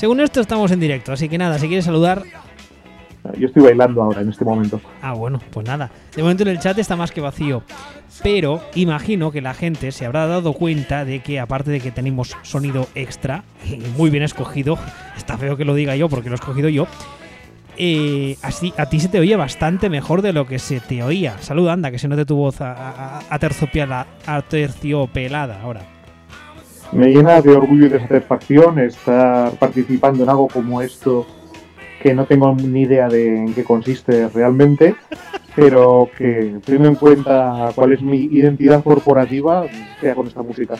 Según esto estamos en directo, así que nada, si quieres saludar... Yo estoy bailando ahora en este momento. Ah, bueno, pues nada. De momento en el chat está más que vacío. Pero imagino que la gente se habrá dado cuenta de que aparte de que tenemos sonido extra, muy bien escogido, está feo que lo diga yo porque lo he escogido yo, eh, así, a ti se te oye bastante mejor de lo que se te oía. Saluda, anda, que se note tu voz aterciopelada ahora. Me llena de orgullo y de satisfacción estar participando en algo como esto, que no tengo ni idea de en qué consiste realmente, pero que teniendo en cuenta cuál es mi identidad corporativa, sea con esta música.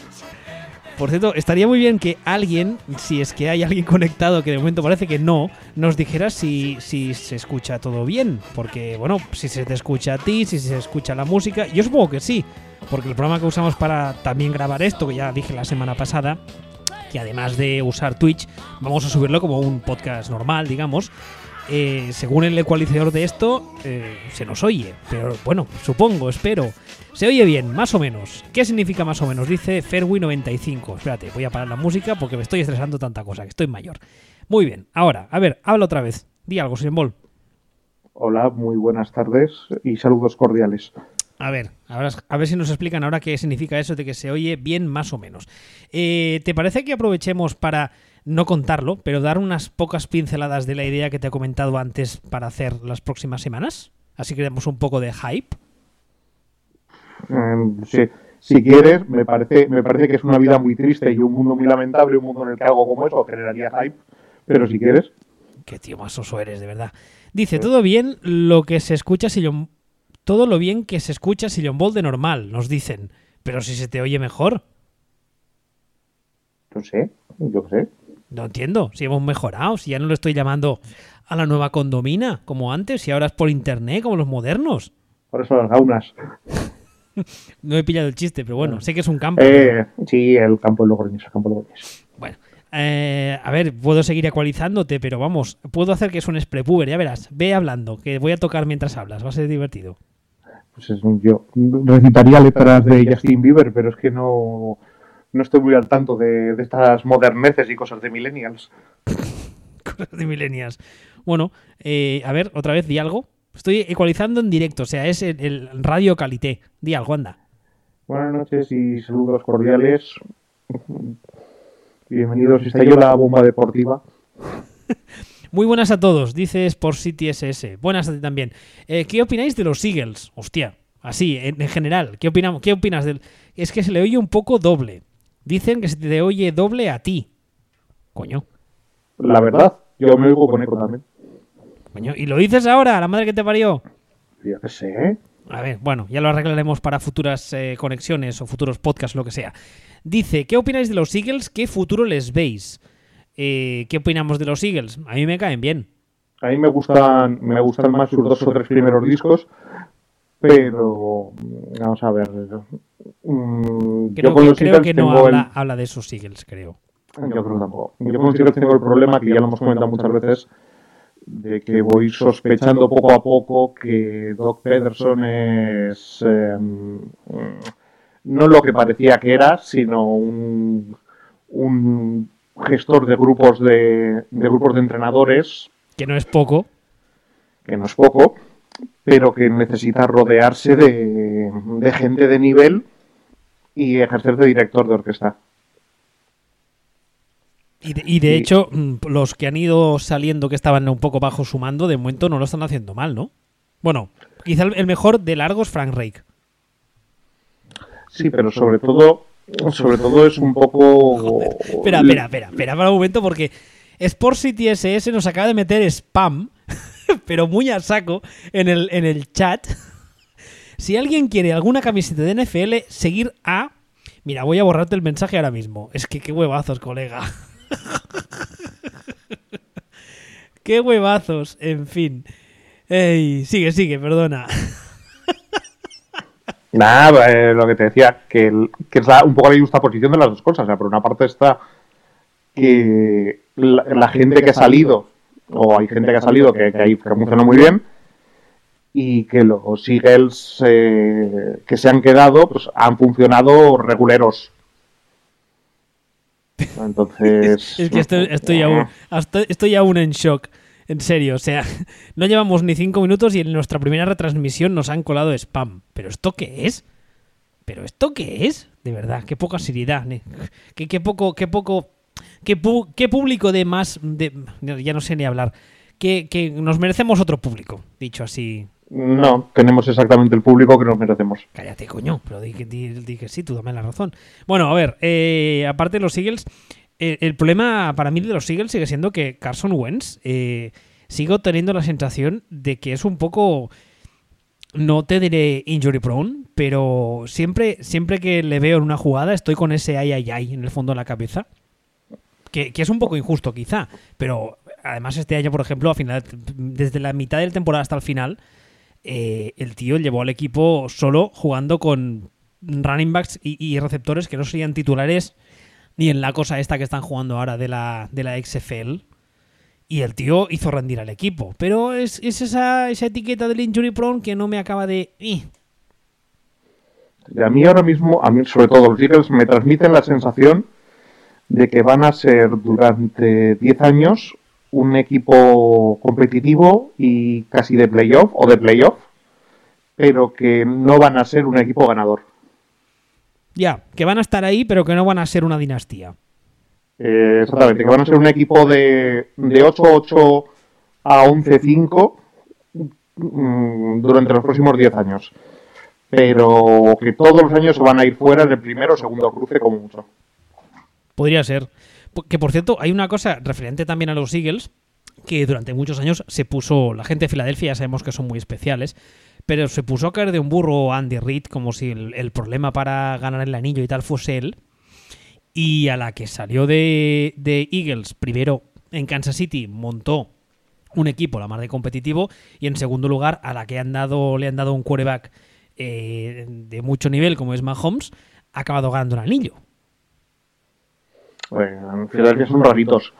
Por cierto, estaría muy bien que alguien, si es que hay alguien conectado, que de momento parece que no, nos dijera si, si se escucha todo bien. Porque, bueno, si se te escucha a ti, si se escucha la música, yo supongo que sí. Porque el programa que usamos para también grabar esto, que ya dije la semana pasada, que además de usar Twitch, vamos a subirlo como un podcast normal, digamos. Eh, según el ecualizador de esto, eh, se nos oye. Pero bueno, supongo, espero. Se oye bien, más o menos. ¿Qué significa más o menos? Dice Fairway95. Espérate, voy a parar la música porque me estoy estresando tanta cosa, que estoy mayor. Muy bien, ahora, a ver, habla otra vez. Di algo, Simbol. Hola, muy buenas tardes y saludos cordiales. A ver, a ver si nos explican ahora qué significa eso de que se oye bien más o menos. Eh, ¿Te parece que aprovechemos para no contarlo, pero dar unas pocas pinceladas de la idea que te he comentado antes para hacer las próximas semanas? Así que demos un poco de hype. Em, si quieres, me parece, me parece que es una vida muy triste y un mundo muy lamentable, un mundo en el que algo como eso generaría hype, pero si quieres. Qué tío más oso eres, de verdad. Dice, todo bien lo que se escucha Sillon... Todo lo bien que se escucha Sillon Ball de normal, nos dicen. Pero si se te oye mejor. No sé, yo sé. No entiendo, si hemos mejorado, si ya no lo estoy llamando a la nueva condomina, como antes, y ahora es por internet, como los modernos. Por eso las gaunas. no he pillado el chiste, pero bueno, sé que es un campo. Eh, sí, el campo de Logroñés, el campo de Logroñés. Bueno, eh, a ver, puedo seguir ecualizándote, pero vamos, puedo hacer que suenes prepuber, ya verás. Ve hablando, que voy a tocar mientras hablas, va a ser divertido. Pues es, yo necesitaría letras de Justin Bieber, pero es que no, no estoy muy al tanto de, estas moderneces y cosas de millennials. cosas de millennials. Bueno, eh, a ver, otra vez, di algo. Estoy ecualizando en directo, o sea, es el, radio calité. Di algo, anda. Buenas noches y saludos cordiales. Bienvenidos. Estalló la bomba deportiva. Muy buenas a todos, dice Sport City SS. Buenas a ti también. Eh, ¿Qué opináis de los Eagles? Hostia, así, en, general. ¿Qué, opinamos, ¿Qué opinas del.? Es que se le oye un poco doble. Dicen que se te oye doble a ti. Coño. La verdad, yo me oigo con eco también. ¿Y lo dices ahora? ¿La madre que te parió? Ya que sé. A ver, bueno, ya lo arreglaremos para futuras eh, conexiones o futuros podcasts, lo que sea. Dice, ¿qué opináis de los Eagles? ¿Qué futuro les veis? Eh, ¿Qué opinamos de los Eagles? A mí me caen bien. A mí me gustan, me gustan más sus dos o tres primeros discos, pero vamos a ver. Mm, creo, que, no habla, de esos Eagles, creo. Yo creo que tampoco. Yo con los Eagles tengo el problema que ya lo hemos comentado muchas veces de que voy sospechando poco a poco que Doc Pederson es em, no lo que parecía que era, sino un, gestor de grupos de, grupos de entrenadores. Que no es poco. Que no es poco, pero que necesita rodearse de, de gente de nivel y ejercer de director de orquesta. Y de, hecho, mm, los que han ido saliendo que estaban un poco bajo su mando, de momento no lo están haciendo mal, ¿no? Bueno, quizá el mejor de largo es Frank Rake. Sí, pero sobre todo, sobre todo es un poco. Espera, espera, espera, espera para un momento porque Sport City SS nos acaba de meter spam, pero muy a saco, en el, en el chat. Si alguien quiere alguna camiseta de NFL, seguir a. Mira, voy a borrarte el mensaje ahora mismo. Es que qué huevazos, colega. Qué huevazos, en fin. Ey, sigue, sigue, perdona. Nada, eh, lo que te decía, que, es un poco la justa posición de las dos cosas. O sea, por una parte está que la, gente que ha salido, o hay gente que ha salido que, que, que funciona muy bien, y que los Eagles eh, que se han quedado pues han funcionado reguleros Entonces. es que estoy, estoy, aún, estoy aún en shock. En serio, o sea, no llevamos ni cinco minutos y en nuestra primera retransmisión nos han colado spam. ¿Pero esto qué es? ¿Pero esto qué es? De verdad, qué poca seriedad. Qué, qué poco, qué poco. Qué, qué público de más. De, ya no sé ni hablar. Que, que nos merecemos otro público, dicho así no, tenemos exactamente el público que nos merecemos. Cállate, coño, pero di, que sí, tú dame la razón. Bueno, a ver, eh, aparte de los Eagles, eh, el problema para mí de los Eagles sigue siendo que Carson Wentz eh, sigo teniendo la sensación de que es un poco, no te diré injury prone, pero siempre, siempre que le veo en una jugada estoy con ese ay, ay, ay en el fondo de la cabeza. Que, que es un poco injusto quizá, pero además este año, por ejemplo, a final, desde la mitad de la temporada hasta el final, eh, el tío llevó al equipo solo jugando con running backs y, receptores que no serían titulares ni en la cosa esta que están jugando ahora de la, de la XFL. Y el tío hizo rendir al equipo. Pero es, esa, esa, etiqueta del injury prone que no me acaba de... Y a mí ahora mismo, a mí sobre todo los Eagles, me transmiten la sensación de que van a ser durante 10 años un equipo competitivo y casi de playoff o de playoff, pero que no van a ser un equipo ganador. Ya, que van a estar ahí, pero que no van a ser una dinastía. Eh, exactamente, que van a ser un equipo de, de 8-8 a 11-5 mm, durante los próximos 10 años. Pero que todos los años van a ir fuera del primero o segundo cruce como mucho. Podría ser. Que por cierto, hay una cosa referente también a los Eagles, que durante muchos años se puso, la gente de Filadelfia ya sabemos que son muy especiales, pero se puso a caer de un burro Andy Reid como si el, problema para ganar el anillo y tal fuese él. Y a la que salió de, Eagles, primero en Kansas City montó un equipo la más de competitivo y en segundo lugar a la que han dado, le han dado un quarterback eh, de mucho nivel como es Mahomes, ha acabado ganando un anillo en Filadelfia son raritos.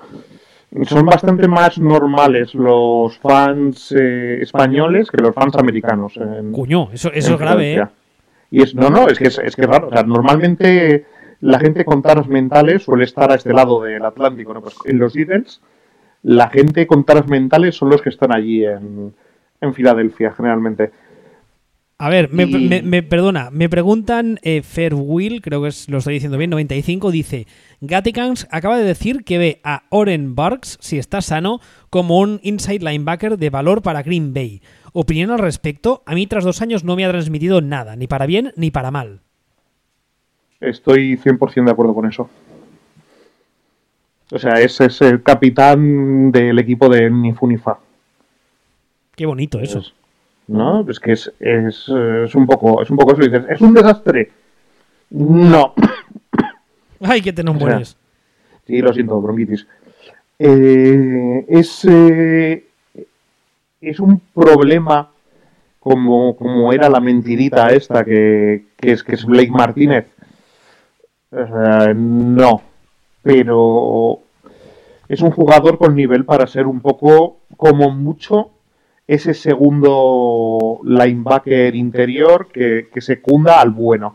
Son bastante más normales los fans eh, españoles que los fans americanos. Cuño, eso, eso es grave, ¿eh? Y es, no, no, es que es, es que raro. O sea, normalmente la gente con taras mentales suele estar a este lado del Atlántico. ¿no? Pues en los Eagles, la gente con taras mentales son los que están allí en, en Filadelfia, generalmente. A ver, me, perdona, me preguntan eh, Fairwill, creo que es, lo estoy diciendo bien, 95, dice, Gatikans acaba de decir que ve a Oren Barks, si está sano, como un inside linebacker de valor para Green Bay. Opinión al respecto, a mí tras dos años no me ha transmitido nada, ni para bien ni para mal. Estoy 100% de acuerdo con eso. O sea, ese es el capitán del equipo de Nifunifa. Qué bonito eso. ¿No? Es que es, es, es, un poco es un poco eso. Dices, ¿es un desastre? No. Ay, que te no mueres. sí, lo siento, bronquitis. Eh, es, eh, es un problema como, como era la mentirita esta que, que es, que es Blake Martínez. no, pero es un jugador con nivel para ser un poco, como mucho, ese segundo linebacker interior que, secunda al bueno.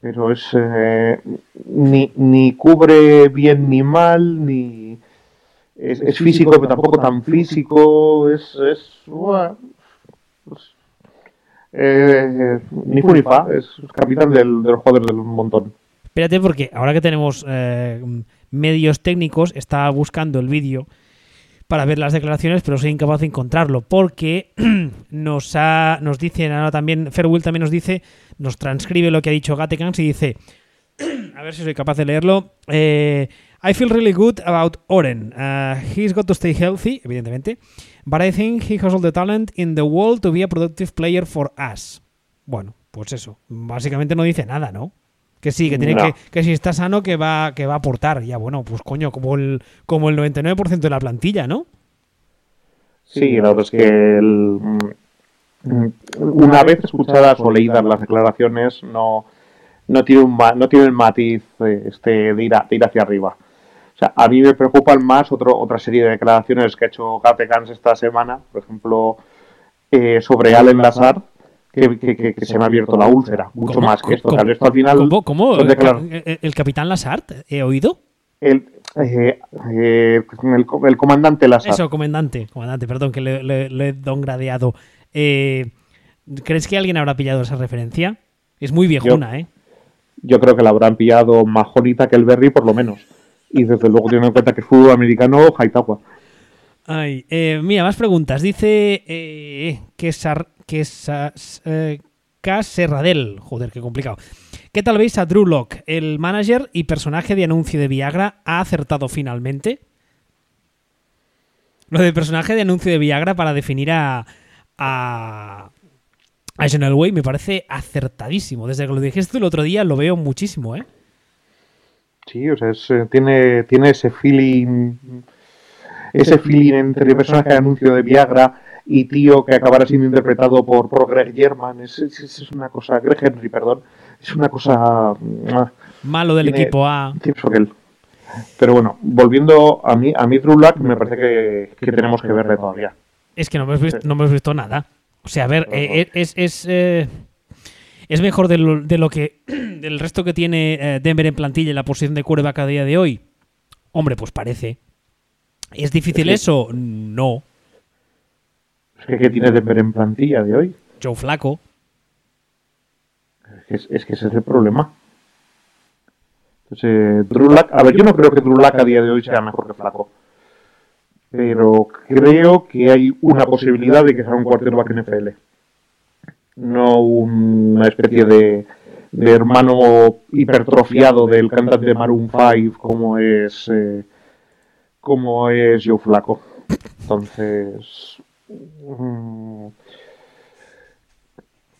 Pero es eh, ni, cubre bien ni mal, ni es, físico, pero tampoco tan físico. Es, es pues, eh, ni Funifa, es capitán del, de los jugadores del montón. Espérate, porque ahora que tenemos eh, medios técnicos, estaba buscando el vídeo para ver las declaraciones, pero soy incapaz de encontrarlo, porque nos, ha, nos dice, ahora también, Fairwill también nos dice, nos transcribe lo que ha dicho Gatekans y dice, a ver si soy capaz de leerlo, eh, I feel really good about Oren. Uh, he's got to stay healthy, evidentemente, but I think he has all the talent in the world to be a productive player for us. Bueno, pues eso, básicamente no dice nada, ¿no? Que sí, que tiene que, que si está sano que va, que va a aportar. Ya, bueno, pues coño, como el, como el 99% de la plantilla, ¿no? Sí, la verdad es que mm, una vez escuchadas o leídas las declaraciones no, no tiene un no tiene el matiz eh, este de ir, ir hacia arriba. O sea, a mí me preocupan más otro, otra serie de declaraciones que ha hecho Gans esta semana, por ejemplo, eh, sobre Allen Lazar, que, que- que- que se me ha abierto la úlcera, mucho ¿Cómo? más que esto. ¿Cómo? esto al final ¿Cómo? ¿Cómo? son ¿El, declar- el- capitán Lasart? ¿He oído? el, eh, eh, el, el comandante Lazar. Eso, comandante. Comandante, perdón, que le, le- le he dongradeado. Eh, ¿Crees que alguien habrá pillado esa referencia? Es muy viejuna, ¿eh? Yo creo que la habrán pillado más bonita que el Berry, por lo menos. Y desde luego, teniendo en cuenta que es fútbol americano, Haitagua. Eh, mira, más preguntas. Dice eh, que, Sar, que Sa- eh, K. Serradell. Joder, qué complicado. ¿Qué tal veis a Drew Locke? El manager y personaje de anuncio de Viagra ha acertado finalmente. Lo del personaje de anuncio de Viagra para definir a. a. a Janelle Way me parece acertadísimo. Desde que lo dijiste el otro día lo veo muchísimo, ¿eh? Sí, o sea, eh, tiene, tiene ese feeling. Ese feeling entre personaje de anuncio de Viagra y tío que acabará siendo interpretado por, por Greg German. Es, es- es una cosa. Greg Henry, perdón. Es una cosa. ah, Malo del Tiene- equipo A. Pero bueno, volviendo a mí, a mí Drew Luck me parece que, que tenemos que verle todavía. Es que no hemos visto, no hemos visto nada. O sea, a ver, eh, es, es, eh, es mejor de lo, de lo que del resto que tiene eh, Denver en plantilla en la posición de quarterback a día de hoy. Hombre, pues parece. ¿Es difícil eso? No. Es que, ¿qué tiene Denver en plantilla de hoy? Joe Flaco. Es, es que ese es el problema. Entonces, Drew Luck- a ver, yo no creo que Drew Luck a día de hoy sea mejor que Flaco. Pero creo que hay una posibilidad de que sea un quarterback NFL. No una especie de, de hermano hipertrofiado del cantante de Maroon 5 como es eh, como es Joe Flaco. Entonces, mm,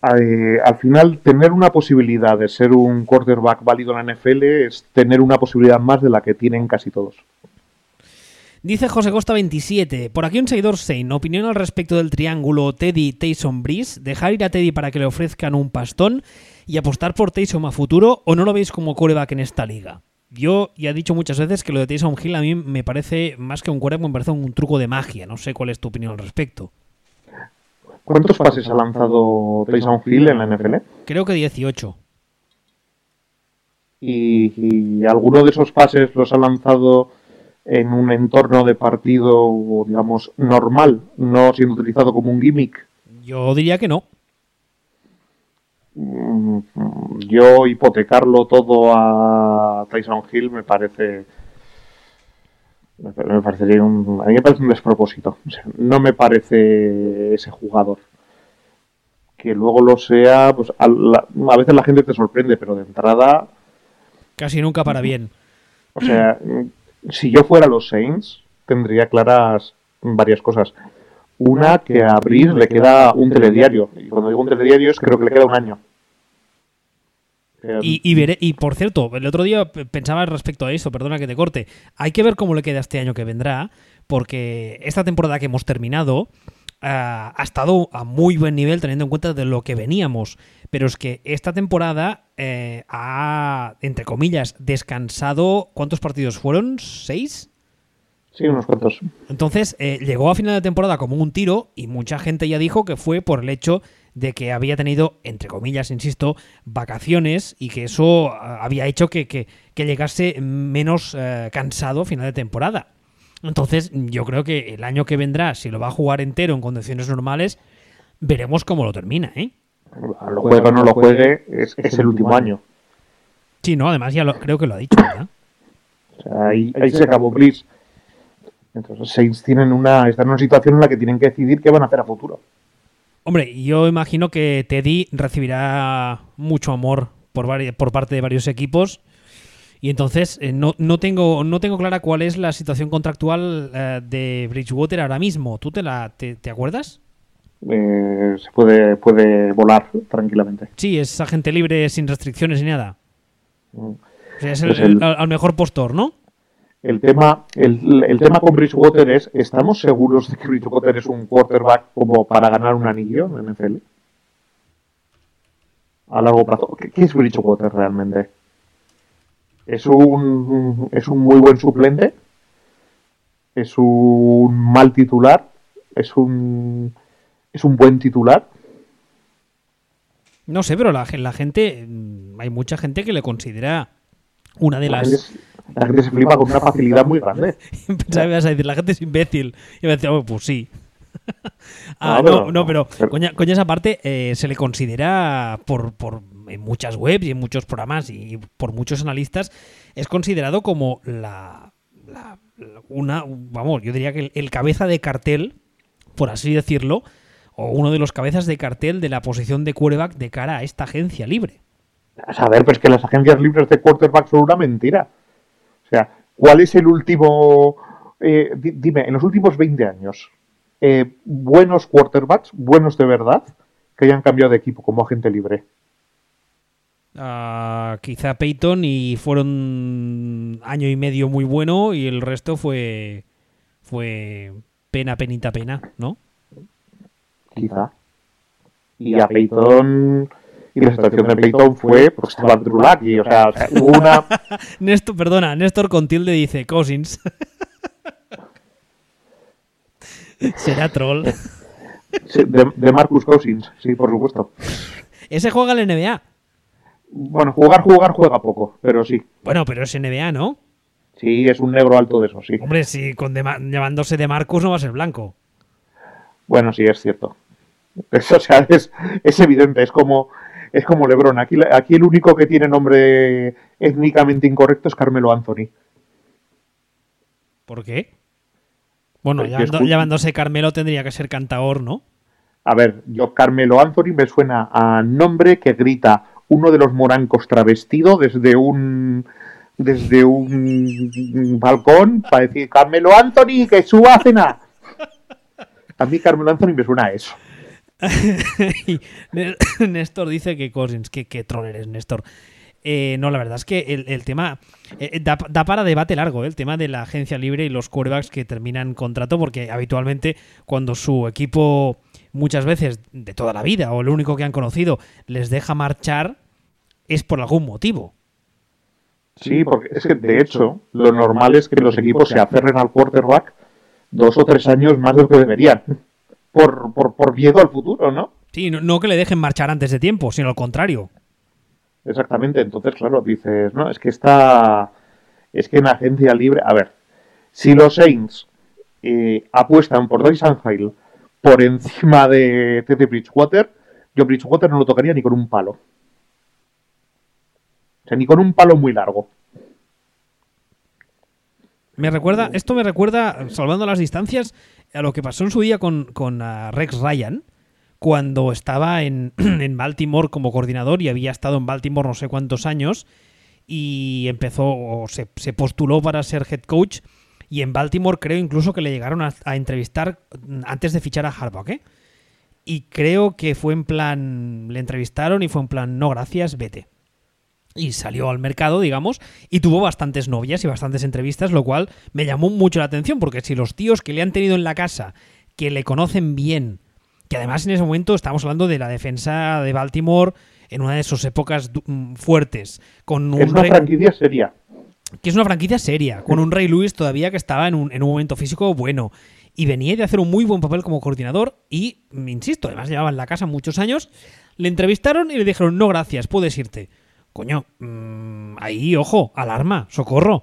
al final tener una posibilidad de ser un quarterback válido en la NFL es tener una posibilidad más de la que tienen casi todos. Dice José Costa 27. Por aquí un seguidor Sein. Opinión al respecto del triángulo Teddy Taysom Breeze. Dejar ir a Teddy para que le ofrezcan un pastón y apostar por Taysom a futuro o no lo veis como quarterback en esta liga. Yo ya he dicho muchas veces que lo de Taysom Hill a mí me parece más que un quarterback, me parece un truco de magia. No sé cuál es tu opinión al respecto. ¿Cuántos pases ha lanzado Taysom Hill en la NFL? Creo que 18. Y, y alguno de esos pases los ha lanzado en un entorno de partido, digamos, normal, no siendo utilizado como un gimmick. Yo diría que no. Mm, Yo hipotecarlo todo a Tyson Hill me parece me parecería un a mí me parece un despropósito. O sea, no me parece ese jugador. Que luego lo sea, pues a, la- a veces la gente te sorprende, pero de entrada, Casi nunca para bien. o sea, si yo fuera los Saints, tendría claras varias cosas. Una, que a Breeze le queda un telediario. Y cuando digo un telediario es creo que le queda un año. Eh, Y, y, veré- y por cierto, el otro día pensaba respecto a eso, perdona que te corte. Hay que ver cómo le queda este año que vendrá, porque esta temporada que hemos terminado ah, ha estado a muy buen nivel teniendo en cuenta de lo que veníamos. Pero es que esta temporada eh, ha, entre comillas, descansado. ¿Cuántos partidos fueron? ¿Seis? Sí, unos cuantos. Entonces, eh, llegó a final de temporada como un tiro y mucha gente ya dijo que fue por el hecho de que había tenido, entre comillas, insisto, vacaciones y que eso ah, había hecho que, que- que llegase menos eh, cansado a final de temporada. Entonces, yo creo que el año que vendrá, si lo va a jugar entero en condiciones normales, veremos cómo lo termina, ¿eh? Lo juegue o no lo juegue, es, es el último año. Sí, no, además ya lo, creo que lo ha dicho, ¿verdad? O sea, ahí, ahí se acabó Breeze. Entonces, Saints tienen una, están en una situación en la que tienen que decidir qué van a hacer a futuro. Hombre, yo imagino que Teddy recibirá mucho amor por, parte de varios equipos. Y entonces eh, no, no, tengo, no tengo clara cuál es la situación contractual eh, de Bridgewater ahora mismo. ¿Tú te, la, te, te acuerdas? Eh, se puede, puede volar tranquilamente. Sí, es agente libre sin restricciones ni nada. Mm. O sea, es el, Pues el- el- al mejor postor, ¿no? El tema, el, el tema con Bridgewater es, ¿estamos seguros de que Bridgewater es un quarterback como para ganar un anillo en NFL? A largo plazo. ¿Qué, qué es Bridgewater realmente? ¿Es un, ¿Es un muy buen suplente? ¿Es un mal titular? ¿Es un, ¿Es un buen titular? No sé, pero la, la gente, hay mucha gente que le considera una de La las... gente, la gente se flipa con una facilidad muy grande. Pensaba que ibas a decir, la gente es imbécil. Y me decía, "Oh, pues sí. ah, no, pero- no, pero, coña, coña esa parte eh, se le considera por, por en muchas webs y en muchos programas y por muchos analistas es considerado como la, la- la- una vamos yo diría que el, el cabeza de cartel por así decirlo o uno de los cabezas de cartel de la posición de quarterback de cara a esta agencia libre A saber, pues que las agencias libres de quarterback son una mentira. O sea, ¿cuál es el último... eh, di- dime, en los últimos 20 años, eh, buenos quarterbacks, buenos de verdad, que hayan cambiado de equipo como agente libre? Ah, quizá Peyton y fueron año y medio muy bueno y el resto fue fue pena penita pena no Quizá. Y a Peyton... Y la situación de Peyton fue porque estaba Drew Lucky, o sea, hubo una... Néstor perdona Néstor Contilde dice Cousins será troll Sí, De, de Marcus Cousins, sí, por supuesto. ese juega en la NBA Bueno, jugar, jugar, juega poco, pero sí. bueno pero es NBA no Sí, es un negro alto de eso, sí. hombre si con Dema- llamándose de Marcus no va a ser blanco Bueno, sí, es cierto. Eso, o sea, es, es evidente, es como, es como Lebron. Aquí, aquí el único que tiene nombre étnicamente incorrecto es Carmelo Anthony. ¿por qué? bueno llamando- llamándose Carmelo tendría que ser cantaor ¿no? A ver, yo Carmelo Anthony me suena a nombre que grita uno de los morancos travestido desde un desde un balcón para decir Carmelo Anthony que suba a cenar. A mí Carmelo Anthony me suena a eso. Néstor dice que Cousins, que, troll eres, Néstor. Eh, no, la verdad es que el, tema eh, da, da para debate largo, eh, el tema de la agencia libre y los quarterbacks que terminan contrato, porque habitualmente cuando su equipo, muchas veces de toda la vida o el único que han conocido, les deja marchar, es por algún motivo. Sí, porque es que de hecho lo normal es que los equipos se aferren al quarterback dos o tres años más de lo que deberían. Por, por, por miedo al futuro, ¿no? Sí, no, no que le dejen marchar antes de tiempo, sino al contrario. Exactamente. Entonces, claro, dices, no, es que está. Es que en agencia libre. A ver, si los Saints eh, apuestan por Dyson Hill por encima de Teddy Bridgewater, yo Bridgewater no lo tocaría ni con un palo. O sea, ni con un palo muy largo. Me recuerda, esto me recuerda, salvando las distancias, a lo que pasó en su día con, con ah, Rex Ryan, cuando estaba en, en Baltimore como coordinador y había estado en Baltimore no sé cuántos años y empezó, o se, se postuló para ser head coach y en Baltimore creo incluso que le llegaron a, a entrevistar antes de fichar a Harbaugh, ¿eh? Y creo que fue en plan, le entrevistaron y fue en plan, no gracias, vete y salió al mercado, digamos, y tuvo bastantes novias y bastantes entrevistas, lo cual me llamó mucho la atención, porque si los tíos que le han tenido en la casa, que le conocen bien, que además en ese momento estamos hablando de la defensa de Baltimore en una de sus épocas mm, fuertes, con un Es una franquicia seria. que es una franquicia seria, con un Ray Lewis todavía que estaba en un, en un momento físico bueno. Y venía de hacer un muy buen papel como coordinador y, insisto, además llevaba en la casa muchos años. Le entrevistaron y le dijeron, no gracias, puedes irte. Coño, mm, ahí, ojo, alarma, socorro.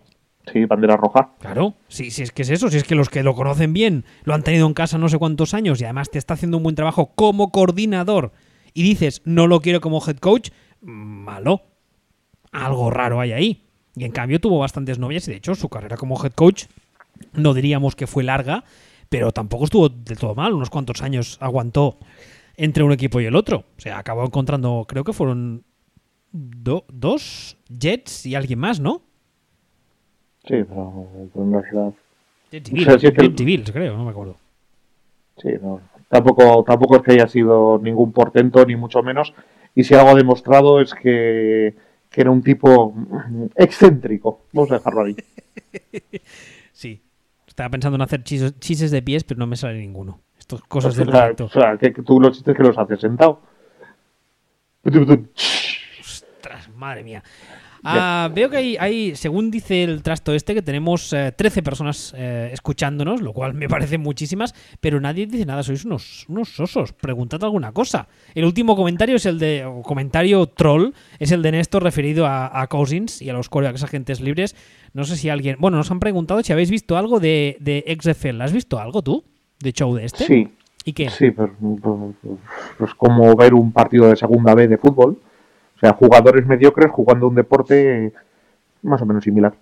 Sí, bandera roja. Claro, si, si es que es eso, si es que los que lo conocen bien lo han tenido en casa no sé cuántos años y además te está haciendo un buen trabajo como coordinador y dices no lo quiero como head coach, mm, malo. Algo raro hay ahí. Y en cambio tuvo bastantes novias y de hecho su carrera como head coach no diríamos que fue larga, pero tampoco estuvo del todo mal. Unos cuantos años aguantó entre un equipo y el otro. O sea, acabó encontrando, creo que fueron do- dos Jets y alguien más, ¿no? Sí, pero en realidad. Jets O y sea, Bills, es que- Jets y Bills, creo, no me acuerdo. Sí, no. Tampoco, tampoco es que haya sido ningún portento, ni mucho menos. Y si algo ha demostrado es que, que era un tipo excéntrico. Vamos a dejarlo ahí. Sí. Estaba pensando en hacer chisos- chistes de pies, pero no me sale ninguno. Estas cosas del o sea, directo. o sea, que, que tú los chistes que los haces sentado. Madre mía. Ah, veo que hay, hay, según dice el trasto este, que tenemos 13 personas escuchándonos, lo cual me parece muchísimas, pero nadie dice nada, sois unos, unos sosos. Preguntad alguna cosa. El último comentario es el de, comentario troll, es el de Néstor referido a, Cousins y a los coreanos agentes libres. No sé si alguien, bueno, nos han preguntado si habéis visto algo de, de XFL. ¿Has visto algo tú? ¿De show de este? Sí, ¿Y qué? Sí, pues, pues, pues, como ver un partido de segunda B de fútbol. O sea, jugadores mediocres jugando un deporte más o menos similar.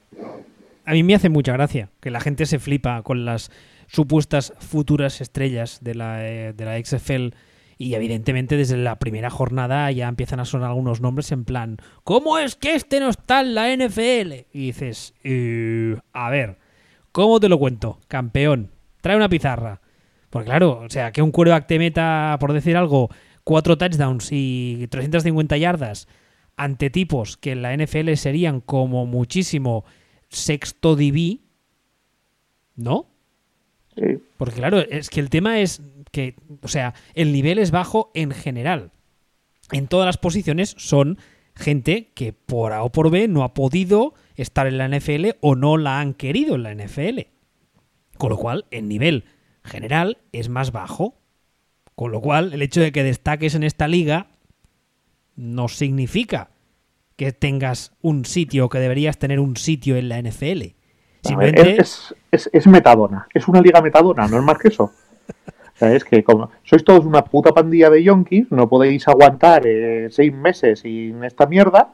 A mí me hace mucha gracia que la gente se flipa con las supuestas futuras estrellas de la, eh, de la XFL y evidentemente desde la primera jornada ya empiezan a sonar algunos nombres en plan, ¿cómo es que este no está en la NFL? Y dices, eh, a ver, ¿cómo te lo cuento? Campeón, trae una pizarra. Porque claro, o sea, que un quarterback te meta, por decir algo, cuatro touchdowns y 350 yardas ante tipos que en la NFL serían como muchísimo sexto DB, ¿no? Sí. Porque claro, es que el tema es que, o sea, el nivel es bajo en general. En todas las posiciones son gente que por A o por B no ha podido estar en la NFL o no la han querido en la NFL. Con lo cual, el nivel general es más bajo. Con lo cual, el hecho de que destaques en esta liga no significa que tengas un sitio, que deberías tener un sitio en la NFL. Simplemente... Es, es, metadona, es una liga metadona, no es más que eso. O sea, es que como sois todos una puta pandilla de yonkis, no podéis aguantar eh, seis meses sin esta mierda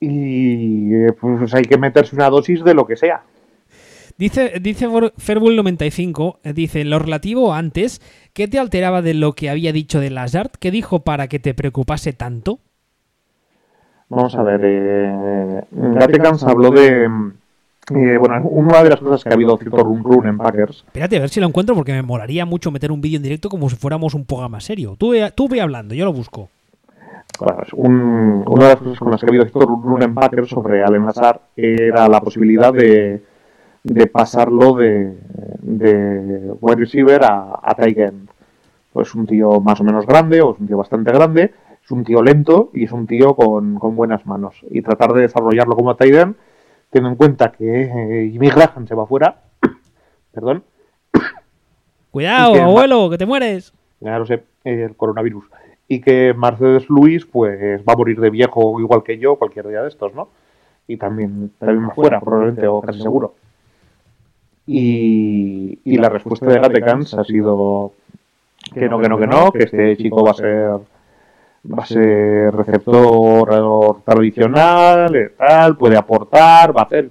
y eh, pues hay que meterse una dosis de lo que sea. Dice, dice Ferbull95, eh, dice, lo relativo antes, ¿qué te alteraba de lo que había dicho de Lazard? ¿Qué dijo para que te preocupase tanto? Vamos a ver, eh, habló de... Eh, bueno, una de las cosas que ha habido cierto run run en Packers. Espérate, a ver si lo encuentro porque me molaría mucho meter un vídeo en directo como si fuéramos un programa serio. Tú ve, tú ve hablando, yo lo busco. una de las cosas con las que ha habido cierto run run en Packers sobre Allen Lazard era la posibilidad de de pasarlo de, de wide receiver a, a tight end. Pues un tío más o menos grande, o es un tío bastante grande, es un tío lento y es un tío con, buenas manos. Y tratar de desarrollarlo como tight end, teniendo en cuenta que eh, Jimmy Graham se va fuera, perdón. Cuidado, abuelo, que te mueres. Ya lo sé, el coronavirus. Y que Mercedes Luis, pues va a morir de viejo igual que yo cualquier día de estos, ¿no? Y también, también fuera, probablemente, o casi seguro. Y, la respuesta de Gatekans ha sido que no, que no, que no, que este chico va a ser va a ser receptor tradicional, eh, tal, puede aportar, va a hacer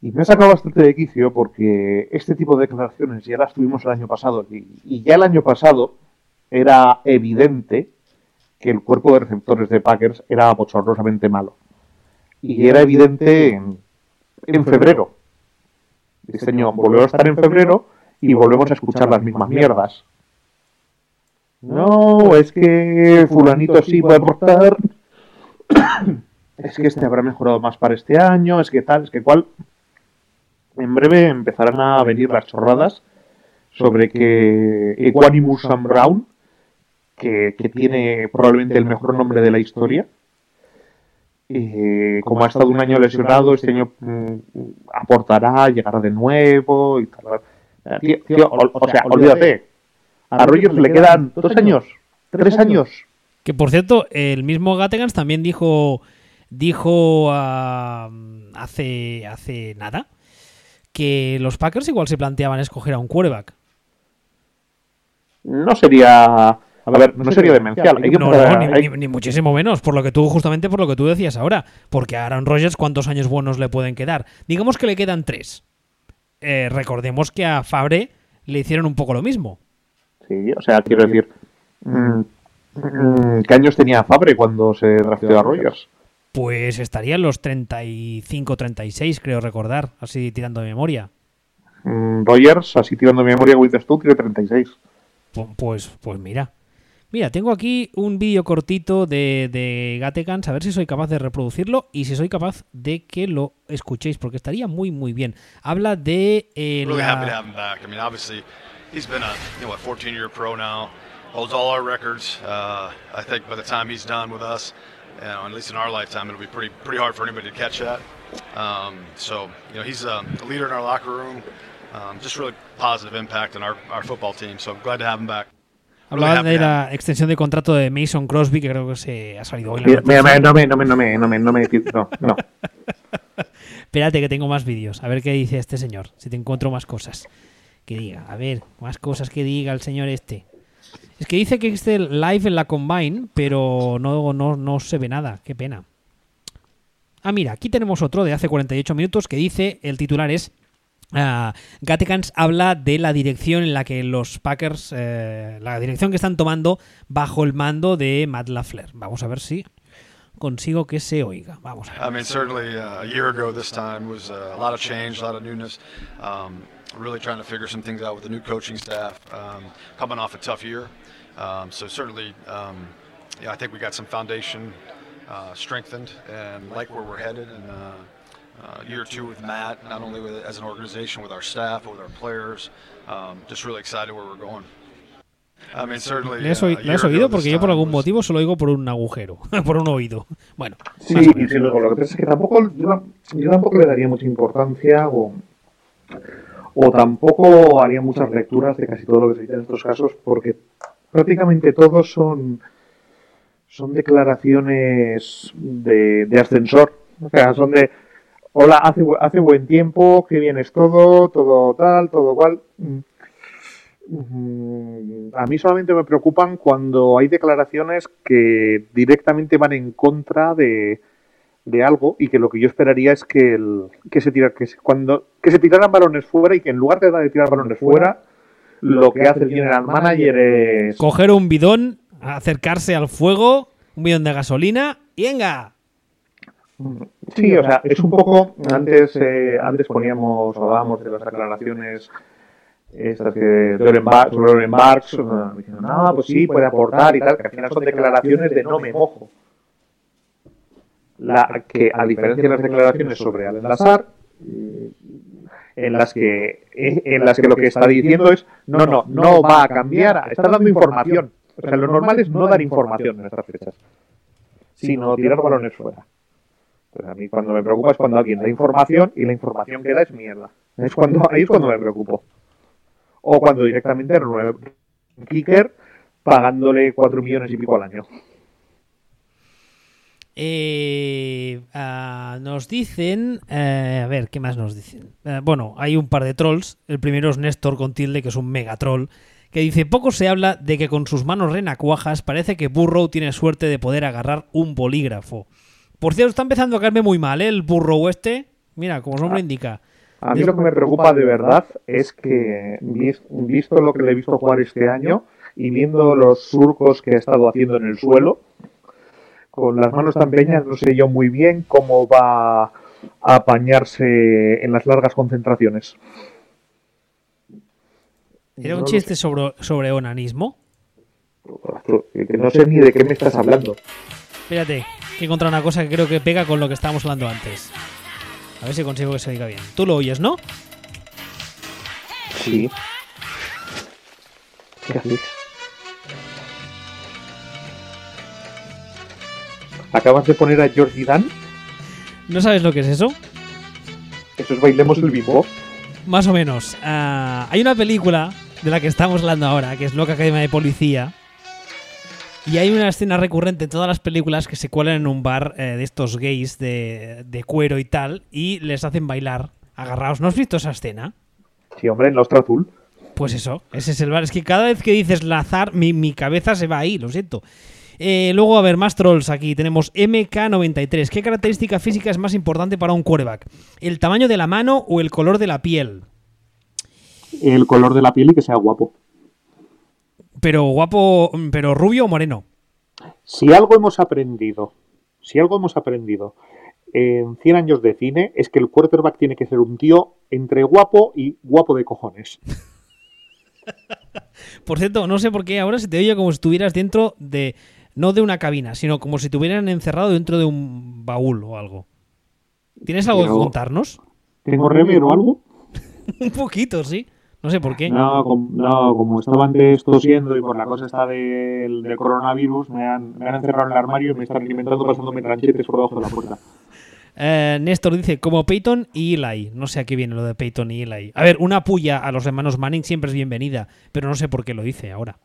Y me ha sacado bastante de quicio porque este tipo de declaraciones ya las tuvimos el año pasado y, ya el año pasado era evidente que el cuerpo de receptores de Packers era bochornosamente malo. Y era evidente en, en febrero, diseño volvió a estar en febrero y volvemos a escuchar las mismas mierdas. No, es que fulanito sí puede aportar. es que este habrá mejorado más para este año, es que tal, es que cual. En breve empezarán a venir las chorradas sobre que Equanimus Sam Brown, que, que tiene probablemente el mejor nombre de la historia, y como ha estado un año lesionado, este año mm, aportará, llegará de nuevo y tal. o, sea, olvídate. A Rogers le quedan dos años, tres años. Que por cierto, el mismo Gategans también dijo dijo hace hace nada que los Packers igual se planteaban escoger a un quarterback. No sería a ver, no, sería demencial. ni, muchísimo menos, por lo que tú, justamente por lo que tú decías ahora. Porque a Aaron Rodgers, ¿cuántos años buenos le pueden quedar? Digamos que le quedan tres. Eh, recordemos que a Fabre le hicieron un poco lo mismo. Sí, o sea, quiero decir. Mm, mm, ¿Qué años tenía Fabre cuando se drafteó a Rodgers? Pues estaría en los 35, 36, creo recordar, así tirando de memoria. Mm, Rogers, así tirando de memoria, tú, tiene 36. Pues, pues mira. Mira, tengo aquí un vídeo cortito de, de a ver si soy capaz de reproducirlo y si soy capaz de que lo escuchéis, porque estaría muy, muy bien. Habla de. Eh, really happy to have him back. I mean, obviously, he's been a you know, what, 14 year pro now, holds all our records. Uh, I think by the time he's done with us, you know, at least in our lifetime, it'll be pretty pretty hard for anybody to catch that. Um, so, you know, he's a leader in our locker room. Um, just really positive impact on our, our football team. So I'm glad to have him back. Really Hablaba happy de la extensión de contrato de Mason Crosby, que creo que se ha salido hoy. la Mira, mira, noticia. mira, no me, no me, no me, no me, no me, no, no. Espérate que tengo más vídeos. A ver qué dice este señor. Si te encuentro más cosas. Que diga. A ver, más cosas que diga el señor este. Es que dice que existe el live en la Combine, pero no, no, no se ve nada. Qué pena. Ah, mira, aquí tenemos otro de hace 48 minutos que dice, el titular es... ah, Gatekans habla de la dirección en la que los Packers, eh, la dirección que están tomando bajo el mando de Matt LaFleur. Vamos a ver si consigo que se oiga. Vamos a ver. I mean, certainly uh, a year ago this time was uh, a lot of change, a lot of newness. Um, really trying to figure some things out with the new coaching staff, um, coming off a tough year. Um, so certainly, um, yeah, I think we got some foundation uh, strengthened and like where we're headed. And uh, year two with Matt, not only with, as an organization, with our staff, but with our players. Um, just really excited where we're going. I mean, certainly. ¿Le has, uh, a le has oído? Porque yo por algún was- motivo solo oigo por un agujero, por un oído. Bueno, Sí, sí, luego lo que pasa es que tampoco, yo, yo tampoco le daría mucha importancia o, o tampoco haría muchas lecturas de casi todo lo que se dice en estos casos porque prácticamente todos son, son declaraciones de, de ascensor. O sea, son de, hola, hace, hace buen tiempo, qué bien es todo, todo tal, todo cual. Mm. Mm, A mí solamente me preocupan cuando hay declaraciones que directamente van en contra de, de algo y que lo que yo esperaría es que, el, que, se tira, que, se, cuando, que se tiraran balones fuera y que en lugar de, de tirar balones fuera, lo que hace el general manager es... Coger un bidón, acercarse al fuego, un bidón de gasolina y venga. Sí, o sea, es un poco. Antes, eh, antes poníamos, hablábamos de las declaraciones estas que de Oren Bar- sobre Oren Barks, eh, diciendo, no, pues sí, puede aportar y tal, que al final son declaraciones de no me mojo. La, que a diferencia de las declaraciones sobre Al Lazar, en las que en las que lo que está diciendo es no, no, no va a cambiar, está dando información. O sea, lo normal es no dar información en estas fechas, sino tirar balones fuera. Pues a mí cuando me preocupa es cuando alguien da información y la información que da es mierda. Es cuando, ahí es cuando me preocupo. O cuando directamente renueve un kicker pagándole 4 millones y pico al año. Eh, ah, nos dicen. eh, a ver, ¿qué más nos dicen? Eh, bueno, hay un par de trolls. El primero es Néstor con tilde, que es un mega troll. Que dice: Poco se habla de que con sus manos renacuajas parece que Burrow tiene suerte de poder agarrar un bolígrafo. Por cierto, está empezando a caerme muy mal, ¿eh? El Burrow este. Mira, como su nombre indica. A mí lo que me preocupa de verdad es que, vis- visto lo que le he visto jugar este año y viendo los surcos que ha estado haciendo en el suelo, con las manos tan pequeñas no sé yo muy bien cómo va a apañarse en las largas concentraciones. Era No un lo chiste sobre, sobre onanismo. Que no sé ni de qué me estás hablando. Espérate, que he encontrado una cosa que creo que pega con lo que estábamos hablando antes. A ver si consigo que se oiga bien. Tú lo oyes, ¿no? Sí. ¿Qué haces? ¿Acabas de poner a Georgie Dan? ¿No sabes lo que es eso? Eso es Bailemos el Bimbo. Más o menos. Ah, hay una película de la que estamos hablando ahora, que es Loca Academia de Policía. Y hay una escena recurrente en todas las películas que se cuelan en un bar eh, de estos gays de, de cuero y tal, y les hacen bailar agarrados. ¿No has visto esa escena? Sí, hombre, en la ostra azul. Pues eso, ese es el bar. Es que cada vez que dices Lazar, mi, mi cabeza se va ahí, lo siento. Eh, luego, a ver, más trolls aquí. Tenemos MK93. ¿Qué característica física es más importante para un quarterback? ¿El tamaño de la mano o el color de la piel? El color de la piel y que sea guapo. Pero guapo, pero rubio o moreno. Si algo hemos aprendido, si algo hemos aprendido en 100 años de cine es que el quarterback tiene que ser un tío entre guapo y guapo de cojones. Por cierto, no sé por qué ahora se te oye como si estuvieras dentro de. No de una cabina, sino como si te hubieran encerrado dentro de un baúl o algo. ¿Tienes algo que contarnos? ¿Tengo rever o algo? un poquito, sí. No sé por qué. No, com- no, como estaba antes tosiendo y por la cosa está del, del coronavirus, me han, me han encerrado en el armario y me están alimentando pasándome tranchetes por debajo de la puerta. Eh, Néstor dice, como Peyton y Eli. No sé a qué viene lo de Peyton y Eli. A ver, una puya a los hermanos Manning siempre es bienvenida, pero no sé por qué lo dice ahora.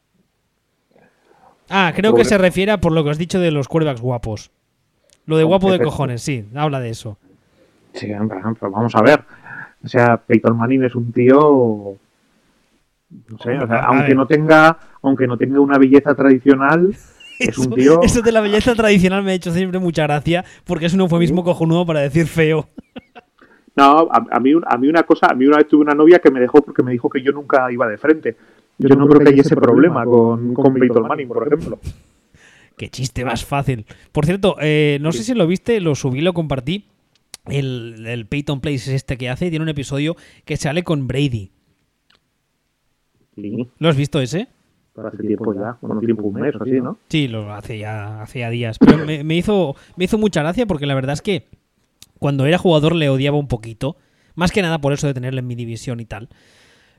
Ah, creo que se refiere a por lo que has dicho de los quarterbacks guapos. Lo de guapo de cojones, sí, habla de eso. Sí, en plan, pero vamos a ver. O sea, Peyton Manning es un tío. No sé, o sea, aunque no tenga, aunque no tenga una belleza tradicional, es un Eso- tío. Eso de la belleza tradicional me ha hecho siempre mucha gracia porque es un eufemismo cojonudo para decir feo. No, a, a mí, a mí una cosa, a mí una vez tuve una novia que me dejó porque me dijo que yo nunca iba de frente. Yo no creo que haya ese problema con, con Peyton Manning, por ejemplo. Qué chiste más fácil. Por cierto, eh, no sé si lo viste, lo subí, lo compartí. El, el Peyton Place este que hace tiene un episodio que sale con Brady. Sí, ¿Lo has visto ese? pero hace tiempo ya, bueno, tiempo un mes o así, ¿no? Sí, lo hace ya, hace ya días. Pero me, me hizo, me hizo mucha gracia porque la verdad es que cuando era jugador le odiaba un poquito. Más que nada por eso de tenerle en mi división y tal.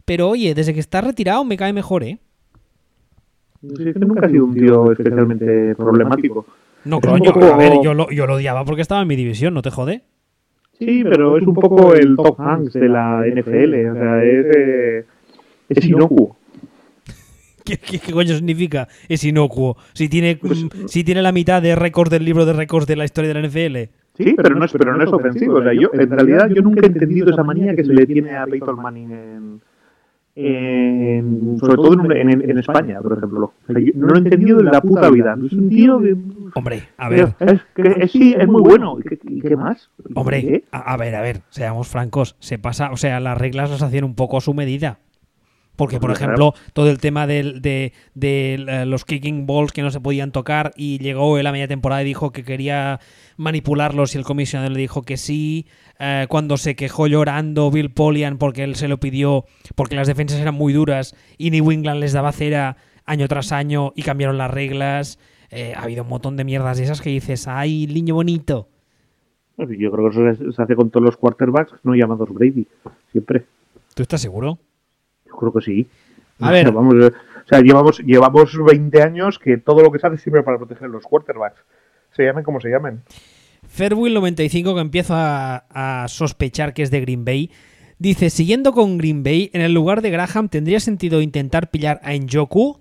Pero oye, desde que está retirado me cae mejor, ¿eh? Sí, es que nunca ha sido un tío especialmente problemático. No, coño, poco- a ver, yo lo, yo lo odiaba porque estaba en mi división, ¿no te jode? Sí, pero es un poco el top Hanks de la NFL, o sea, es, eh, es inocuo. ¿Qué, qué- qué coño significa? Es inocuo. Si tiene, Pues- mm, si tiene la mitad de récords del libro de récords de la historia de la NFL. Sí, pero no es, pero no es ofensivo. O sea, yo, en realidad yo nunca he entendido esa manía que se le tiene a Peyton Manning en, en- sobre todo en, en- en España, por ejemplo. O sea, yo no lo he entendido en la puta vida. Es un tío que... Hombre, a ver, Es, que, es- sí, es muy bueno. ¿Y qué, qué más? hombre, ¿Qué? a, a ver, a ver, seamos francos. Se pasa, o sea, las reglas las hacían un poco a su medida. Porque, por Hombre, ejemplo, todo el tema de, de, los kicking balls que no se podían tocar y llegó en la media temporada y dijo que quería manipularlos y el comisionado le dijo que sí. eh, cuando se quejó llorando Bill Polian porque él se lo pidió porque las defensas eran muy duras y New England les daba cera año tras año y cambiaron las reglas. Eh, ha habido un montón de mierdas de esas que dices, ¡ay, niño bonito! Yo creo que eso se- se hace con todos los quarterbacks no llamados Brady. Siempre. ¿Tú estás seguro? Creo que sí. A O ver. sea, vamos, o sea, llevamos, llevamos 20 años que todo lo que se hace siempre para proteger los quarterbacks. Se llamen como se llamen. Fairwill95, que empiezo a, a sospechar que es de Green Bay, dice, siguiendo con Green Bay, en el lugar de Graham, ¿tendría sentido intentar pillar a Njoku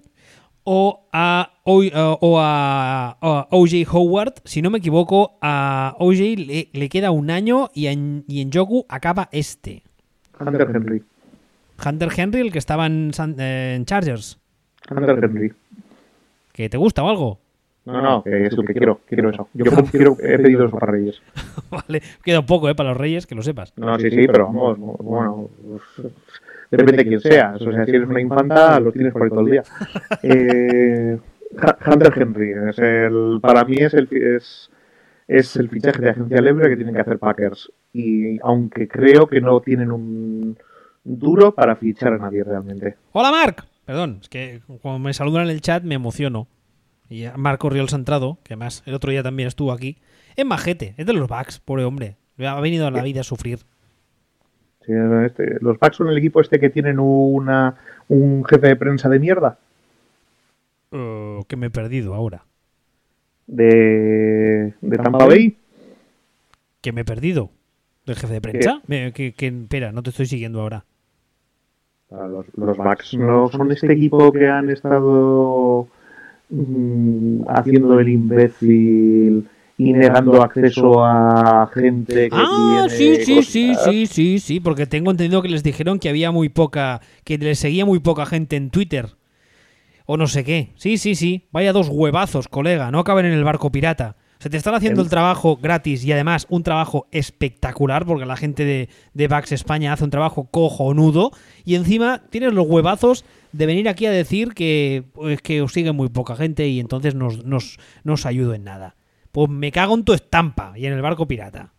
o a, o, o a, a OJ Howard? Si no me equivoco, a OJ le, le queda un año y, a, y Njoku acaba este. Hunter Henry. Hunter Henry, el que estaba en, San- eh, en Chargers. Hunter Henry. ¿Que te gusta o algo? No, no, que es lo que quiero. Quiero eso. Yo quiero, he pedido eso para Reyes. vale, queda un poco, ¿eh? Para los Reyes, que lo sepas. No, sí, sí, pero vamos, bueno, pues, depende de quién seas. O sea, si eres una infanta, lo tienes por ahí todo el día. Eh, Hu- Hunter Henry, es el, para mí es el, es, es el fichaje de agencia libre que tienen que hacer Packers. Y aunque creo que no tienen un duro para fichar a nadie realmente. Hola Marc. Perdón, es que cuando me saludan en el chat me emociono. Y Marco Riol Santrado, que además el otro día también estuvo aquí, es majete, es de los Bucks, pobre hombre. Ha venido a la vida a sufrir. Sí, este- los Bucks son el equipo este que tienen una, un jefe de prensa de mierda. Eh, que me he perdido ahora. De, de Tampa Bay. Que me he perdido. ¿Del jefe de prensa? Que- espera, no te estoy siguiendo ahora. Ah, Los, los Bucks no son este equipo que han estado mm, haciendo el imbécil y negando acceso a gente que Ah, tiene sí, sí, sí, sí, sí, sí, porque tengo entendido que les dijeron que había muy poca, que les seguía muy poca gente en Twitter. O no sé qué. Sí, sí, sí. Vaya dos huevazos, colega. No caben en el barco pirata. Se te están haciendo El- trabajo gratis y además un trabajo espectacular porque la gente de, de Vax España hace un trabajo cojonudo y encima tienes los huevazos de venir aquí a decir que, pues, que os sigue muy poca gente y entonces nos, nos, no os ayudo en nada. Pues me cago en tu estampa y en el barco pirata.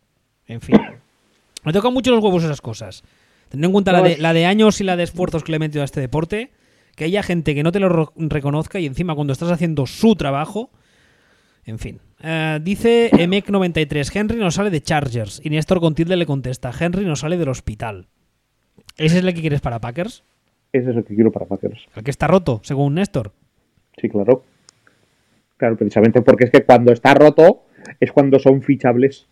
En fin. Me tocan mucho los huevos esas cosas. Teniendo en cuenta la de, la de años y la de esfuerzos que le he metido a este deporte, que haya gente que no te lo reconozca y encima cuando estás haciendo su trabajo. En fin. Eh, dice Emec93, Henry no sale de Chargers. Y Néstor con tilde le contesta, Henry no sale del hospital. ¿Ese es el que quieres para Packers? Ese es el que quiero para Packers. El que está roto, según Néstor. Sí, claro. Claro, precisamente porque es que cuando está roto es cuando son fichables.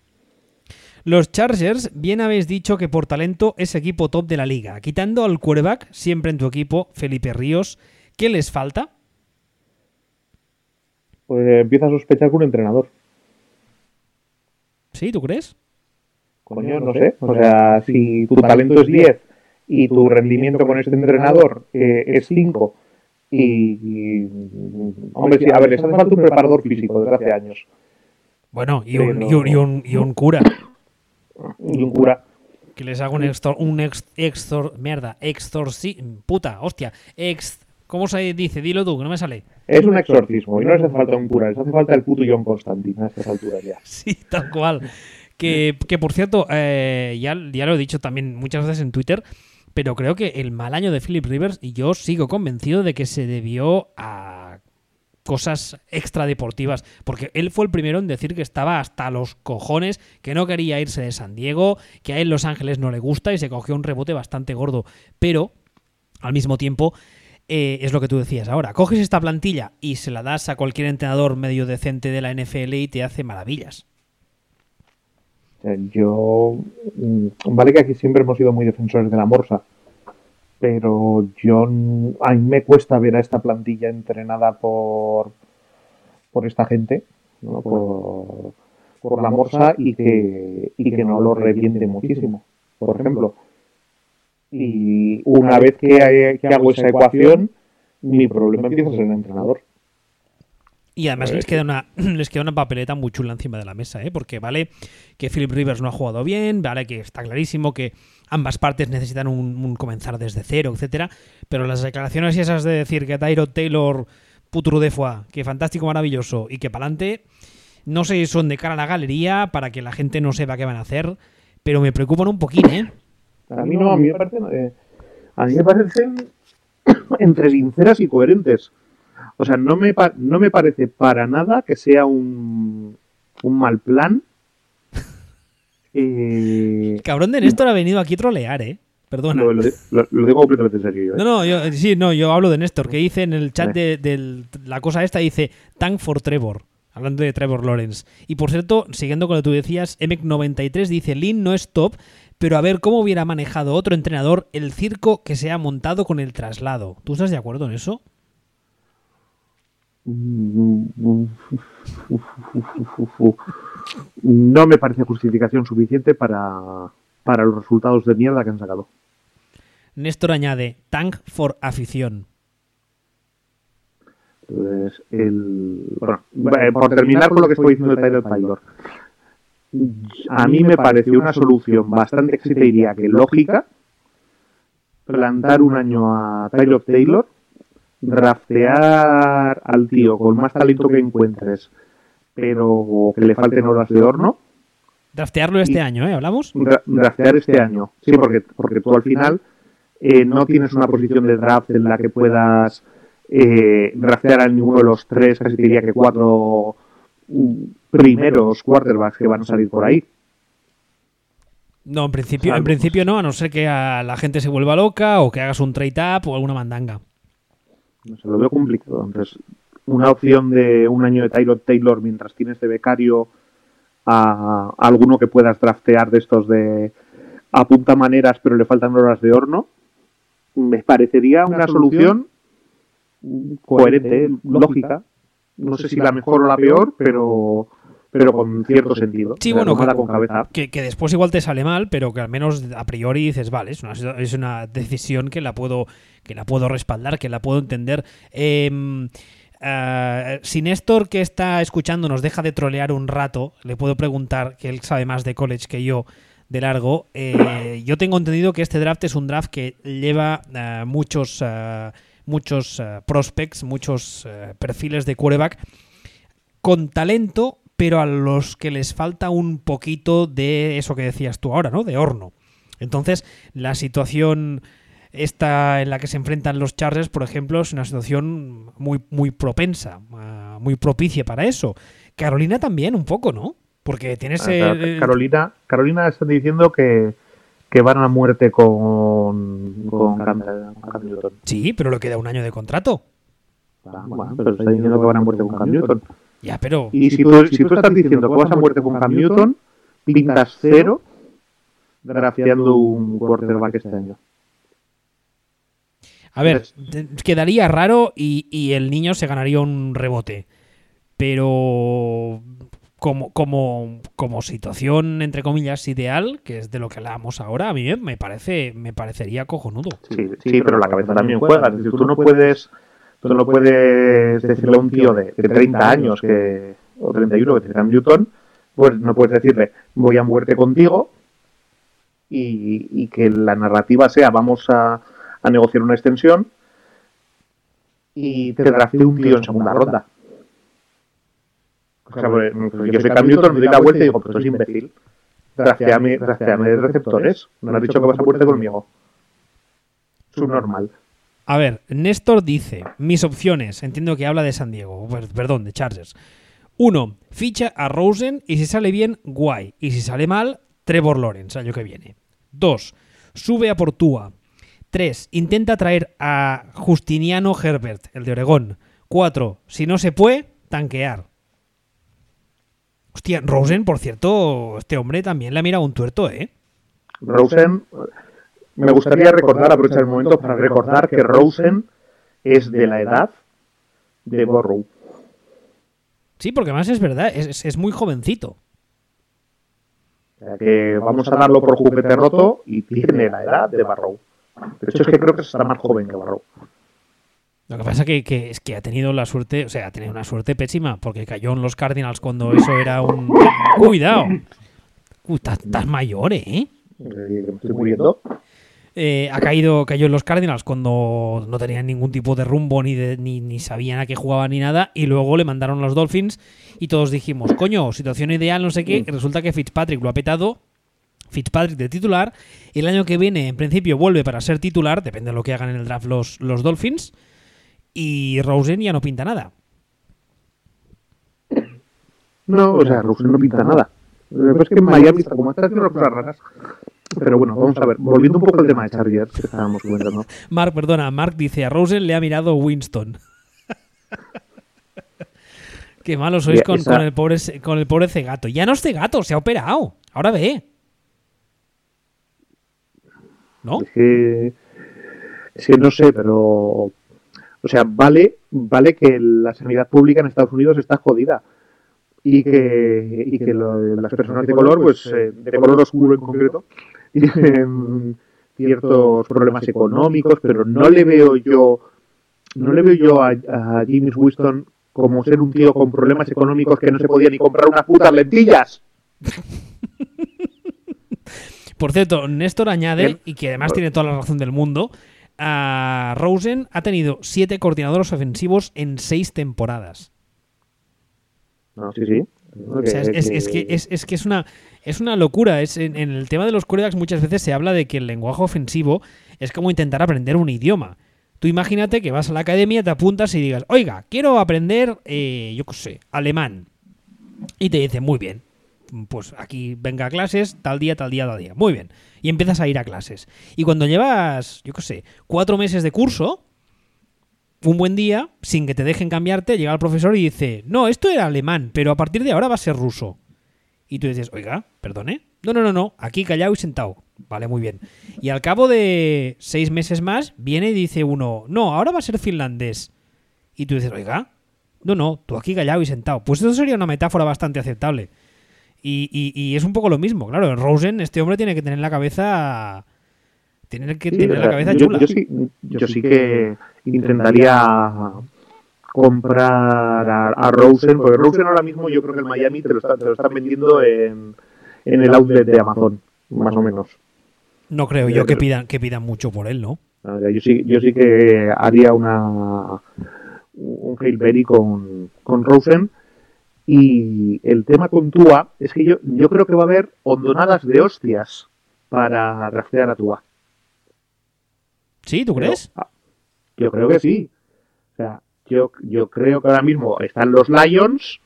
Los Chargers, bien habéis dicho que por talento es equipo top de la liga. Quitando al quarterback, siempre en tu equipo, Felipe Ríos, ¿qué les falta? Pues empieza a sospechar con un entrenador. ¿Sí? ¿Tú crees? Coño, no sé. O sea, si tu talento es 10 y tu rendimiento con este entrenador eh, es 5 y, y, Hombre, sí, a ver, les hace falta un preparador físico desde hace años. Bueno, y un, y un, y un, y un cura. Y un cura. Que les haga un extor... Un ex, extor mierda, extorsi... Puta, hostia. Ex... ¿Cómo se dice? Dilo tú, que no me sale. Es un exorcismo y no les hace falta un cura, les hace falta el puto John Constantine a estas alturas ya. Sí, tal cual. Que, que por cierto, eh, ya, ya lo he dicho también muchas veces en Twitter, pero creo que el mal año de Philip Rivers, y yo sigo convencido de que se debió a cosas extradeportivas, porque él fue el primero en decir que estaba hasta los cojones, que no quería irse de San Diego, que a él Los Ángeles no le gusta y se cogió un rebote bastante gordo, pero al mismo tiempo eh, es lo que tú decías ahora, coges esta plantilla y se la das a cualquier entrenador medio decente de la NFL y te hace maravillas. Yo, mm, vale que aquí siempre hemos sido muy defensores de la morsa, pero yo a mí me cuesta ver a esta plantilla entrenada por por esta gente, ¿no? por, por la morsa y que, y que no lo reviente muchísimo, por ejemplo. Y una vez que, que hago esa ecuación, mi problema empieza a ser el entrenador. Y además les queda, una, les queda una papeleta muy chula encima de la mesa, ¿eh? porque vale que Philip Rivers no ha jugado bien, vale que está clarísimo que ambas partes necesitan un, un comenzar desde cero, etcétera, pero las declaraciones esas de decir que Tyrod Taylor, putru de foie, que fantástico, maravilloso y que para adelante, no sé si son de cara a la galería para que la gente no sepa qué van a hacer, pero me preocupan un poquín, ¿eh? A mí no, a mí me parecen, eh, a mí me parecen entre sinceras y coherentes. O sea, no me, no me parece para nada que sea un, un mal plan. Eh, Cabrón de Néstor ha venido aquí a trolear, ¿eh? Perdona. lo, lo di- lo- lo digo completamente en serio. ¿eh? No, no, yo, sí, no, yo hablo de Néstor, que dice en el chat de, del- la cosa esta, dice Tank for Trevor, hablando de Trevor Lawrence. Y por cierto, siguiendo con lo que tú decías, Emek93 dice, Lin no es top, pero a ver cómo hubiera manejado otro entrenador el circo que se ha montado con el traslado. ¿Tú estás de acuerdo en eso? No me parece justificación suficiente para, para los resultados de mierda que han sacado. Néstor añade, Tank for afición. Entonces, el, bueno, eh, por terminar con lo que estoy diciendo de Tyler Taylor, a mí me pareció una solución bastante, que se te diría que lógica, plantar un año a Tyler Taylor, draftear al tío con más talento que encuentres, pero que le falten horas de horno, Draftearlo este Y- año, ¿eh? ¿Hablamos? dra- draftear este año. Sí, porque, porque tú al final eh, no tienes una posición de draft en la que puedas eh, draftear a ninguno de los tres, casi te diría que cuatro primeros quarterbacks que van a salir por ahí. No, en principio, en principio no, a no ser que a la gente se vuelva loca o que hagas un trade up o alguna mandanga. No sé, lo veo complicado. Entonces, una opción de un año de Tyrod Taylor mientras tienes de becario a, a alguno que puedas draftear de estos de apunta maneras pero le faltan horas de horno, me parecería una solución coherente, lógica. No sé si la mejor o la peor, pero pero con cierto sentido. Sí, bueno, que- con cabeza. Que, que después igual te sale mal, pero que al menos a priori dices, vale, es una, es una decisión que la puedo, que la puedo respaldar, que la puedo entender. Em, ah, si Néstor, que está escuchando, nos deja de trolear un rato, le puedo preguntar, que él sabe más de college que yo, de largo. eh, yo tengo entendido que este draft es un draft que lleva ah, muchos, ah, muchos ah, prospects, muchos ah, perfiles de quarterback con talento, pero a los que les falta un poquito de eso que decías tú ahora, ¿no? De horno. Entonces, la situación esta en la que se enfrentan los Chargers, por ejemplo, es una situación muy, muy propensa, ah, muy propicia para eso. Carolina también, un poco, ¿no? Porque tienes Ah, el- Carolina, Carolina está diciendo que, que van a muerte con, con Cam, Cam Newton. Sí, pero le queda un año de contrato. Ah, bueno, pero está diciendo que van a muerte con Cam Newton. Ya, pero. Y si tú, si tú estás diciendo que vas a muerte con Cam Newton, pintas cero drafteando un quarterback este año. A ver, quedaría raro y, y el niño se ganaría un rebote. Pero como, como, como situación, entre comillas, ideal, que es de lo que hablábamos ahora, a mí me parece, me parecería cojonudo. Sí, sí, pero la cabeza también juega. Es decir, tú no puedes, tú no puedes decirle a un tío de, de 30 años que, o 31 que te Newton, pues no puedes decirle voy a muerte contigo y, y que la narrativa sea vamos a, a negociar una extensión y te drafte un tío en segunda ronda. O sea, pues, yo soy Cam Newton, me doy la vuelta y digo, pues tú eres imbécil. Drafteame de receptores. No has dicho que vas a muerte conmigo. Subnormal. A ver, Néstor dice, mis opciones, entiendo que habla de San Diego, per- perdón, de Chargers. Uno, ficha a Rosen y si sale bien, guay. Y si sale mal, Trevor Lawrence, año que viene. Dos, sube a Portúa. Tres, intenta traer a Justiniano Herbert, el de Oregón. Cuatro, si no se puede, tanquear. Hostia, Rosen, por cierto, este hombre también le ha mirado un tuerto, ¿eh? Rosen, me gustaría recordar, aprovechar el momento para recordar que Rosen es de la edad de Borrow. Sí, porque además es verdad, es- es- es muy jovencito. O sea que vamos a darlo por juguete roto y tiene la edad de Barrow. De hecho, es que creo que está más joven que Barrow. Lo que pasa que, que es que ha tenido la suerte, o sea, ha tenido una suerte pésima, porque cayó en los Cardinals cuando eso era un... ¡Cuidado! Estás, mayor, ¿eh? Eh, estoy muriendo. Eh, ha caído, cayó en los Cardinals cuando no tenían ningún tipo de rumbo ni, de- ni, ni sabían a qué jugaban ni nada y luego le mandaron los Dolphins y todos dijimos, coño, situación ideal, no sé qué, y resulta que Fitzpatrick lo ha petado, Fitzpatrick de titular, el año que viene en principio vuelve para ser titular, depende de lo que hagan en el draft los, los Dolphins, y Rosen ya no pinta nada. No, o sea, Rosen no pinta nada. Lo que pasa es que en Miami está como está haciendo cosas raras. Pero bueno, vamos a ver. Volviendo un poco al tema de Chargers que estábamos comentando. Mark, perdona, Mark dice, a Rosen le ha mirado Winston. Qué malo sois con, el pobre con el pobre cegato. Ya no es cegato, se ha operado. Ahora ve. ¿No? Es que, es que no sé, pero. O sea, vale, vale que la sanidad pública en Estados Unidos está jodida. Y que, y que lo- las personas de color, pues eh, de color oscuro en concreto, tienen ciertos problemas económicos, pero no le veo yo, no le veo yo a, a James Winston como ser un tío con problemas económicos que no se podía ni comprar unas putas lentillas. Por cierto, Néstor añade, y que además tiene toda la razón del mundo, Rosen ha tenido siete coordinadores ofensivos en seis temporadas. No, sí, sí. O sea, es, es- es que, es, es que es una es una locura. Es en, en el tema de los quarterbacks muchas veces se habla de que el lenguaje ofensivo es como intentar aprender un idioma. Tú imagínate que vas a la academia, te apuntas y digas, oiga, quiero aprender, eh, yo qué sé, alemán. Y te dicen, muy bien, pues aquí venga a clases, tal día, tal día, tal día. Muy bien. Y empiezas a ir a clases. Y cuando llevas, yo qué sé, cuatro meses de curso, un buen día, sin que te dejen cambiarte, llega el profesor y dice, no, esto era alemán, pero a partir de ahora va a ser ruso. Y tú dices, oiga, perdone. No, no, no, no, aquí callado y sentado. Vale, muy bien. Y al cabo de seis meses más, viene y dice uno, no, ahora va a ser finlandés. Y tú dices, oiga, no, no, tú aquí callado y sentado. Pues eso sería una metáfora bastante aceptable. Y, y- y es un poco lo mismo, claro. En Rosen, este hombre tiene que tener la cabeza. Tiene que Sí, tener o la cabeza yo, chula. yo sí, yo sí que intentaría comprar a, a Rosen, porque Rosen ahora mismo yo creo que el Miami te lo, está- te lo están vendiendo en, en el outlet de Amazon, más o menos. No creo yo que pidan, que pidan mucho por él, ¿no? Sea, Yo sí, yo sí que haría una un Hail Berry con, con Rosen. Y el tema con Tua es que yo, yo creo que va a haber hondonadas de hostias para draftear a Tua. ¿Sí? ¿Tú crees? ah, yo creo que sí. O sea, yo, yo creo que ahora mismo están los Lions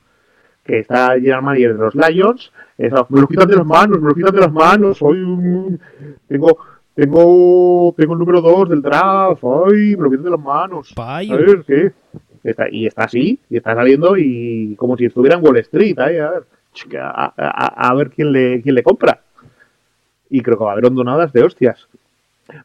que está general manager de los Lions, me lo quitan de las manos, me lo quitan de las manos, soy un... Tengo, tengo, tengo el número 2 del draft, ay, me lo quitan de las manos. Payo. A ver, ¿qué? Está, y está así, y está saliendo y como si estuviera en Wall Street, a ver, a, a- a ver quién le, quién le compra. Y creo que va a haber hondonadas de hostias.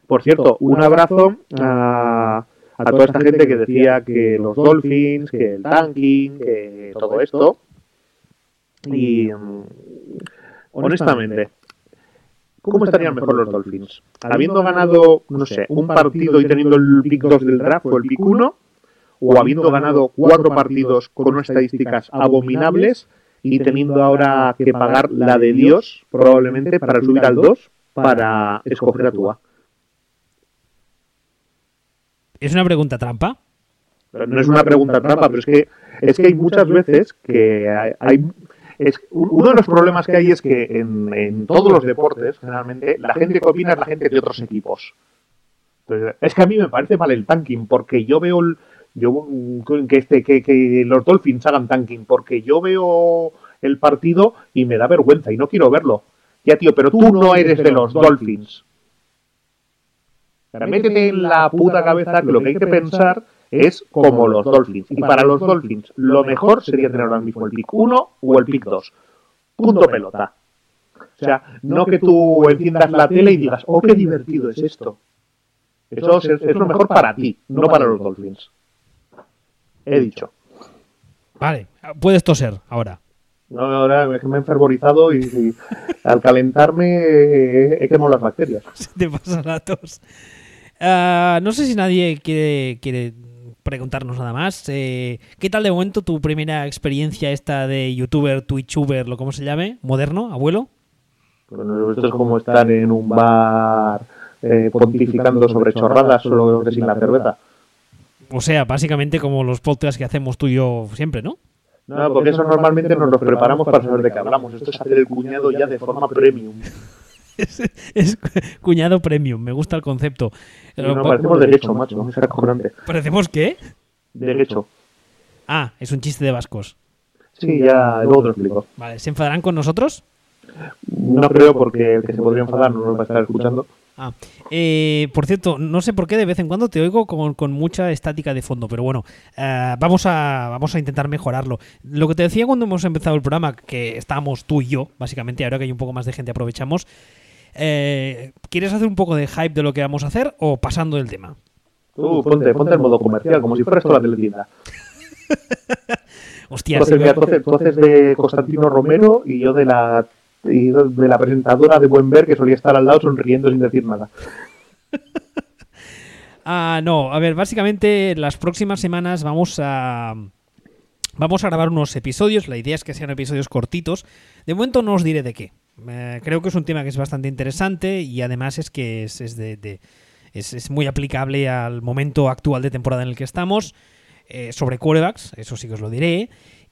Por cierto, un abrazo a, a toda esta gente que decía que los Dolphins, que el tanking, que todo esto. Y mm, honestamente, ¿cómo estarían mejor los Dolphins? Habiendo ganado, no sé, un partido y teniendo el pick 2 del draft o el pick 1, o habiendo ganado cuatro partidos con unas estadísticas abominables y teniendo ahora que pagar la de Dios, probablemente, para subir al 2 para escoger a Tua. ¿Es una pregunta trampa? No es una pregunta trampa, pero es que es que hay muchas veces que hay, es, uno de los problemas que hay es que en, en todos los deportes, generalmente, la gente que opina es la gente de otros equipos. Entonces, es que a mí me parece mal el tanking, porque yo veo el, yo que este que, que los Dolphins hagan tanking, porque yo veo el partido y me da vergüenza y no quiero verlo. Ya tío, pero tú no eres de los Dolphins. Sea, métete en la puta cabeza que lo que hay que pensar es como los Dolphins. Y para los Dolphins, lo mejor sería tener ahora mismo el pick 1 o el pick 2. Punto pelota. O sea, no que tú enciendas la tele y digas, oh, qué divertido es esto. Eso es, es lo mejor para ti, no para los Dolphins. He dicho. Vale, puedes toser ahora. No, ahora es que me he enfervorizado y, y al calentarme he quemado las bacterias. Se te pasa la tos. Ah, no sé si nadie quiere, quiere preguntarnos nada más. Eh, ¿Qué tal de momento tu primera experiencia esta de youtuber, twitchuber, lo como se llame? ¿Moderno, abuelo? Bueno, esto es como estar en un bar eh, pontificando sobre chorradas, solo que sin la cerveza. O sea, básicamente como los podcasts que hacemos tú y yo siempre, ¿no? No, porque eso normalmente nos lo preparamos para saber de qué hablamos. Esto es hacer el cuñado ya de forma premium. Es, es cuñado premium, me gusta el concepto. Y nos parecemos de hecho, macho. Acojonante. ¿Parecemos qué? De hecho. Ah, es un chiste de vascos. Sí, ya luego te lo explico. Vale, ¿se enfadarán con nosotros? No creo porque el que se podría enfadar no nos va a estar escuchando. Ah, eh, por cierto, no sé por qué de vez en cuando te oigo con, con mucha estática de fondo, pero bueno, eh, vamos, a, vamos a intentar mejorarlo. Lo que te decía cuando hemos empezado el programa, que estábamos tú y yo, básicamente, ahora que hay un poco más de gente aprovechamos. eh, ¿Quieres hacer un poco de hype de lo que vamos a hacer o pasando del tema? Tú, ponte, ponte el modo comercial, como si fuera esto la teletienda. Hostia, tú haces, tú haces de Constantino Romero y yo de la y de la presentadora de Buen Ver que solía estar al lado sonriendo sin decir nada. Ah, no, a ver, básicamente las próximas semanas vamos a. Vamos a grabar unos episodios. La idea es que sean episodios cortitos. De momento no os diré de qué. Eh, creo que es un tema que es bastante interesante y además es que es, es de, es, es muy aplicable al momento actual de temporada en el que estamos. eh, sobre quarterbacks, eso sí que os lo diré.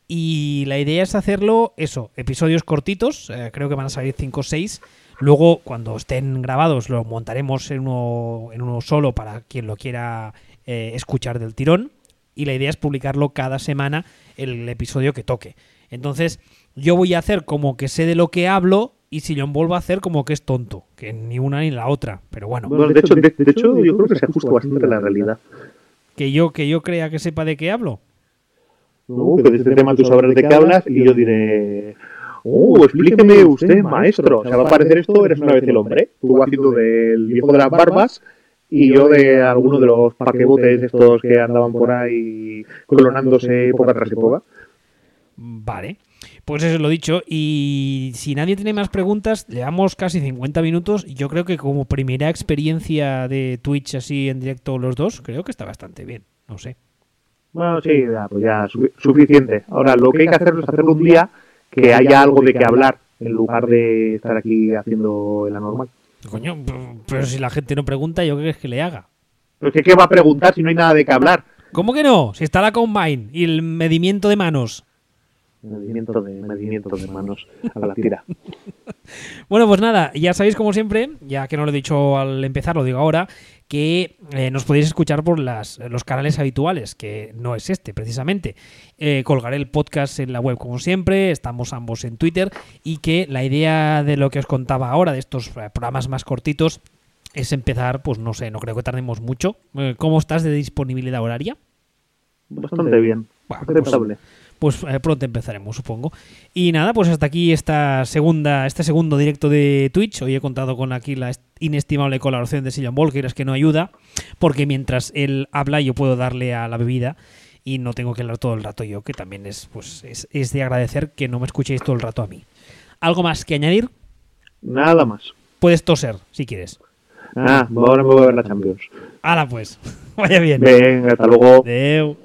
Y la idea es hacerlo, eso, episodios cortitos. eh, creo que van a salir 5 o 6. Luego, cuando estén grabados, lo montaremos en uno, en uno solo para quien lo quiera eh, escuchar del tirón. Y la idea es publicarlo cada semana el episodio que toque. Entonces, yo voy a hacer como que sé de lo que hablo y si yo vuelvo a hacer como que es tonto. Que ni una ni la otra. Pero bueno, Bueno, de hecho, de, de hecho, yo creo que se ajusta bastante a la realidad. que yo, que yo crea que sepa de qué hablo. Uh, que de este tema tú sabrás de qué hablas y yo diré, uh, explíqueme usted, maestro. O sea, va a parecer esto, eres una vez el hombre. Tú haciendo del viejo de las barbas y yo de alguno de los paquebotes estos que andaban por ahí clonándose época tras época. Vale. Pues eso es lo dicho. Y si nadie tiene más preguntas, llevamos casi 50 minutos. Y yo creo que como primera experiencia de Twitch así en directo los dos, creo que está bastante bien. No sé. Bueno, sí, ya, pues ya, su- suficiente. Ahora, lo que hay que hacer es hacerlo un día que haya algo de qué hablar, en lugar de estar aquí haciendo la normal. Coño, pero si la gente no pregunta, ¿yo qué quieres que le haga? Pero es que, ¿qué va a preguntar si no hay nada de qué hablar? ¿Cómo que no? Si está la Combine y el medimiento de manos. Medimiento de, medimiento de manos a la tira. Bueno, pues nada, ya sabéis como siempre, ya que no lo he dicho al empezar, lo digo ahora, que eh, nos podéis escuchar por las, los canales habituales, que no es este precisamente. Eh, colgaré el podcast en la web como siempre, estamos ambos en Twitter y que la idea de lo que os contaba ahora, de estos eh, programas más cortitos, es empezar, pues no sé, no creo que tardemos mucho. ¿Cómo estás de disponibilidad horaria? Bastante bien. Bueno. Pues eh, pronto empezaremos, supongo. Y nada, pues hasta aquí esta segunda, este segundo directo de Twitch. Hoy he contado con aquí la est- inestimable colaboración de Sillon que es que no ayuda, porque mientras él habla yo puedo darle a la bebida y no tengo que hablar todo el rato yo, que también es, pues, es, es de agradecer que no me escuchéis todo el rato a mí. ¿Algo más que añadir? Nada más. Puedes toser, si quieres. Ah, ahora me voy a ver la Champions. Hala pues, vaya bien. Venga, hasta luego. Adeu.